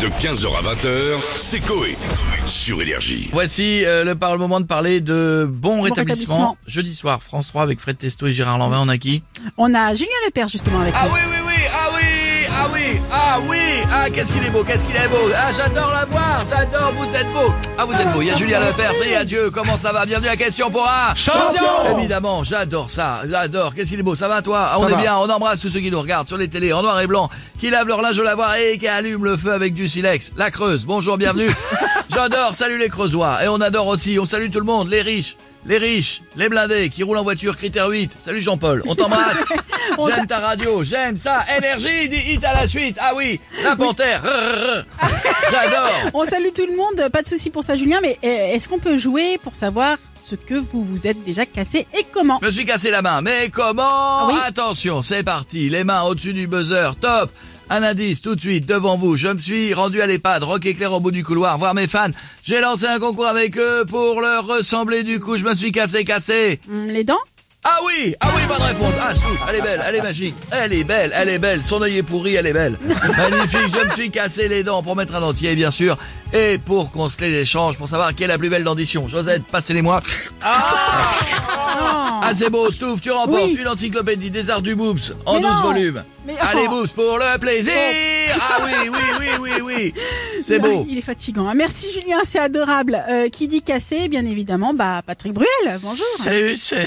De 15h à 20h, c'est Coé. Sur Énergie. Voici euh, le, par- le moment de parler de bon rétablissement. rétablissement. Jeudi soir, France 3 avec Fred Testo et Gérard Lanvin, on a qui? On a Julien Lepers justement avec Ah nous. oui, oui, oui, ah oui, ah oui, ah qu'est-ce qu'il est beau, qu'est-ce qu'il est beau, ah j'adore la voir, j'adore, vous êtes beau, ah vous êtes beau, il y a Julien Lepers et adieu, comment ça va, bienvenue à Question pour un champion Évidemment, j'adore ça, j'adore, qu'est-ce qu'il est beau, ça va toi Ah, On est bien, on embrasse tous ceux qui nous regardent sur les télés en noir et blanc, qui lavent leur linge au lavoir et qui allument le feu avec du silex. La Creuse, bonjour, bienvenue. J'adore, salut les Creusois, et on adore aussi, on salue tout le monde, les riches. Les riches, les blindés qui roulent en voiture, critère 8. Salut Jean-Paul, on t'embrasse. J'aime ta radio, j'aime ça. Énergie, dit hit à la suite. Ah oui, la panthère. J'adore. On salue tout le monde, pas de souci pour ça Julien, mais euh, est-ce qu'on peut jouer pour savoir ce que vous vous êtes déjà cassé et comment? Je me suis cassé la main, mais comment? Ah oui. Attention, c'est parti. Les mains au-dessus du buzzer, top. Un indice tout de suite devant vous. Je me suis rendu à l'EHPAD, rock éclair au bout du couloir, voir mes fans. J'ai lancé un concours avec eux pour leur ressembler. Du coup, je me suis cassé, cassé. Hum, Les dents? Ah oui, ah oui, bonne réponse. Ah, Stouff, elle est belle, elle est magique. Elle est belle, elle est belle. Son œil est pourri, elle est belle. Magnifique, je me suis cassé les dents pour mettre un dentier, bien sûr. Et pour qu'on se les échange, pour savoir quelle est la plus belle dentition. Josette, passez-les-moi. Oh. Ah, c'est beau, Stouff, tu remportes Oui. une encyclopédie des arts du Boops en Mais 12 non. volumes. Mais- Allez, oh. Boops, pour le plaisir. Ah oui, oui, oui, oui, oui. C'est beau. Il est fatigant. hein. Merci Julien, c'est adorable. Euh, qui dit cassé, bien évidemment, bah Patrick Bruel, bonjour. Salut, c'est,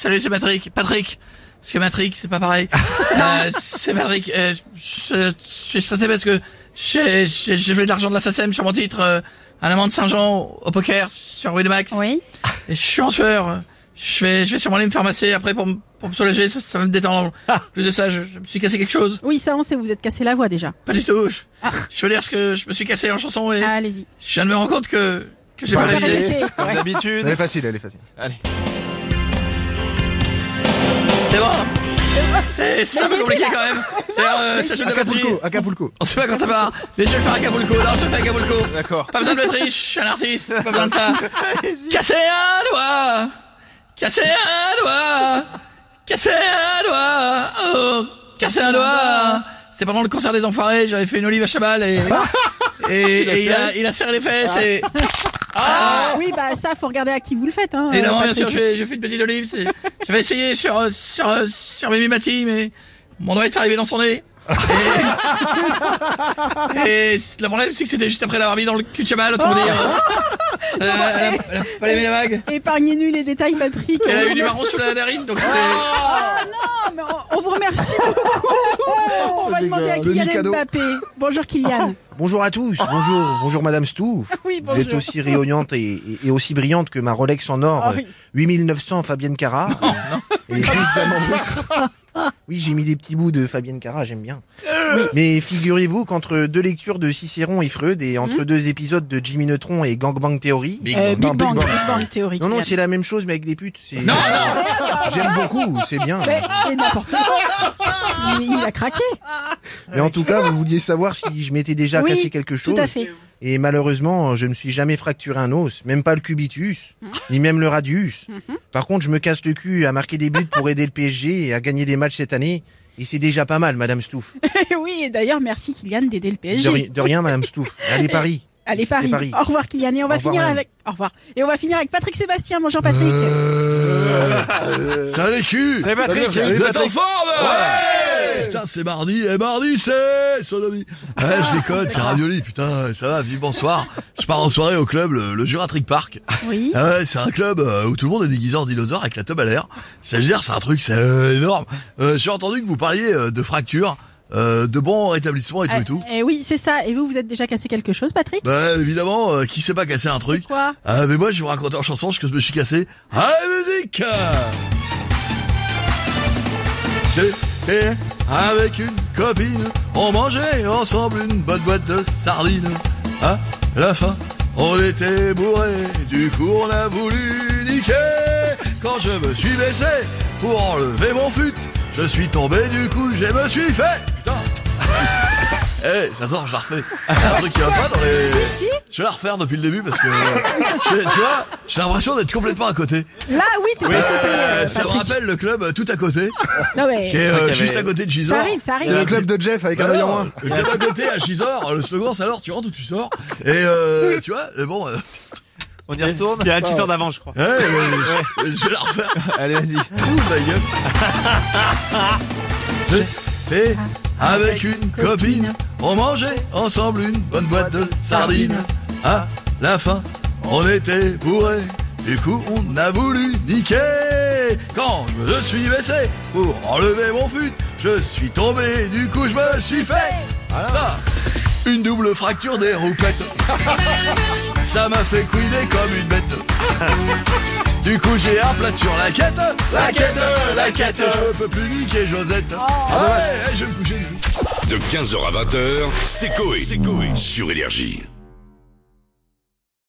salut, c'est Patrick. Patrick. Parce que Patrick, c'est pas pareil. Euh, c'est Patrick. Euh, je, je suis stressé parce que j'ai, joué de l'argent de la SACEM sur mon titre, euh, un amant de Saint-Jean au poker sur Rue de Max. Oui. Et je suis en sueur. Je vais, je vais sûrement aller me faire masser après pour, me- pour me soulager. Ça, ça va me détendre. Plus de ça, je, je me suis cassé quelque chose. Oui, ça on sait, vous êtes cassé la voix déjà. Pas du tout. Je, je veux dire ce que je me suis cassé en chanson et Ah, Allez-y. je viens de me rendre compte que, que j'ai pas révisé. D'habitude. Elle est facile, elle est facile. C'est bon. C'est, un peu compliqué quand même. C'est, euh, ça joue de la batterie. Acapulco, Acapulco. On sait pas quand ça part. Mais je vais le faire à Acapulco. Non, je le fais à Acapulco. D'accord. Pas besoin je suis un artiste. Pas besoin de ça. Casser un doigt. Casser un doigt. Casser un doigt. Oh, casser un doigt. C'est pendant le concert des enfoirés, j'avais fait une olive à Chabal et, et, et il, a, il a serré les fesses et, Ah, oui, bah ça, faut regarder à qui vous le faites. Hein, et euh, non, bien Patrick. sûr, j'ai j'ai fait une petite olive. c'est- J'avais essayé sur, euh, sur, euh, sur Mimi Mati, mais mon doigt est arrivé dans son nez. Et, et le problème, c'est que c'était juste après l'avoir mis dans le cul de Chabal, autrement dire. Elle a, elle a- elle a pas aimé la vague. Épargnez-nous les détails, Patrick. Elle a eu du marron sous la narine, donc c'était... On, vous remercie beaucoup. on va demander à. Kylian. Mbappé. Bonjour Kylian. Bonjour à tous, bonjour, bonjour Madame Stouff. Oui, Vous êtes bonjour. aussi rayonnante et, et- et aussi brillante que ma Rolex en or Ah oui. 8900 Fabienne Cara. et les 12 diamants bruts. Oui, j'ai mis des petits bouts de Fabienne Cara, j'aime bien. Mais figurez-vous qu'entre deux lectures de Cicéron et Freud et entre deux épisodes de Jimmy Neutron et Gangbang Theory, Big Euh, Bang. Big, Non, Bang, Bang. Big Bang non c'est la même chose mais avec des putes. c'est- Non, non J'aime beaucoup, c'est bien. Mais, mais n'importe quoi. Il, il a craqué. Mais en tout cas, vous vouliez savoir si je m'étais déjà Oui, cassé quelque chose. Tout à fait. Et malheureusement, je ne me suis jamais fracturé un os, même pas le cubitus, ni même le radius. Par contre, je me casse le cul à marquer des buts pour aider le PSG et à gagner des matchs cette année. Et c'est déjà pas mal, Madame Stouff. oui, et d'ailleurs, merci Kylian d'aider le De, PSG. ri- de rien, Madame Stouff. Allez, Paris. Allez, Paris. Paris. Au revoir Kylian. Et on va revoir, finir avec. Au revoir. Et on va finir avec Patrick Sébastien. Bonjour Patrick. Salut les culs Salut Patrick. Vous êtes en forme Ouais Putain, c'est mardi, et mardi c'est sodomie. Ouais, je déconne, c'est ravioli, putain, ça va, vive bonsoir. Je pars en soirée au club, le, le Juratric Park. Oui. Ah ouais, c'est un club euh, où tout le monde est déguisé en dinosaure avec la teub à l'air. C'est-à-dire, c'est un truc, c'est euh, énorme. Euh, J'ai entendu que vous parliez euh, de fractures, euh, de bons rétablissements et tout et tout. et oui, c'est ça. Et vous, vous êtes déjà cassé quelque chose, Patrick? Bah évidemment, euh, qui s'est pas cassé un truc? Quoi? Ah mais moi je vais vous raconter en chanson ce que je me suis cassé. Ah la musique avec une copine, on mangeait ensemble une bonne boîte de sardines. À la fin, on était bourrés, du coup on a voulu niquer. Quand je me suis baissé pour enlever mon fut, je suis tombé du coup, je me suis fait. Eh, j'adore, je la refais. Un truc qui va pas dans les... Si, si. Je vais la refaire depuis le début parce que, je- tu vois, j'ai l'impression d'être complètement à côté. Là, oui, t'es à côté, Euh, euh, ça me Patrick. rappelle le club euh, tout à côté, Non, mais qui est euh, juste à côté de Gisors. ça arrive, ça arrive. C'est le club de Jeff avec un Bah œil en moins. Le club à côté à Gisors, le slogan c'est alors tu rentres ou tu sors. Et euh, tu vois, euh, bon, euh, On y retourne Il y a un petit temps d'avance, je crois. ouais, euh, je vais la refaire. Allez, vas-y. Ouh, ma gueule. J'étais avec une copine, on mangeait ensemble une bonne boîte de sardines. À la fin, on était bourrés, du coup on a voulu niquer. Quand je me suis baissé pour enlever mon fut, je suis tombé, du coup je me suis fait. Voilà. Une double fracture des roupettes. Ça m'a fait couiner comme une bête. Du coup j'ai un plat sur la quête La quête, la quête Je peux plus niquer Josette Ah ouais, je vais me coucher De 15h à 20h, c'est Coé. Sur Énergie.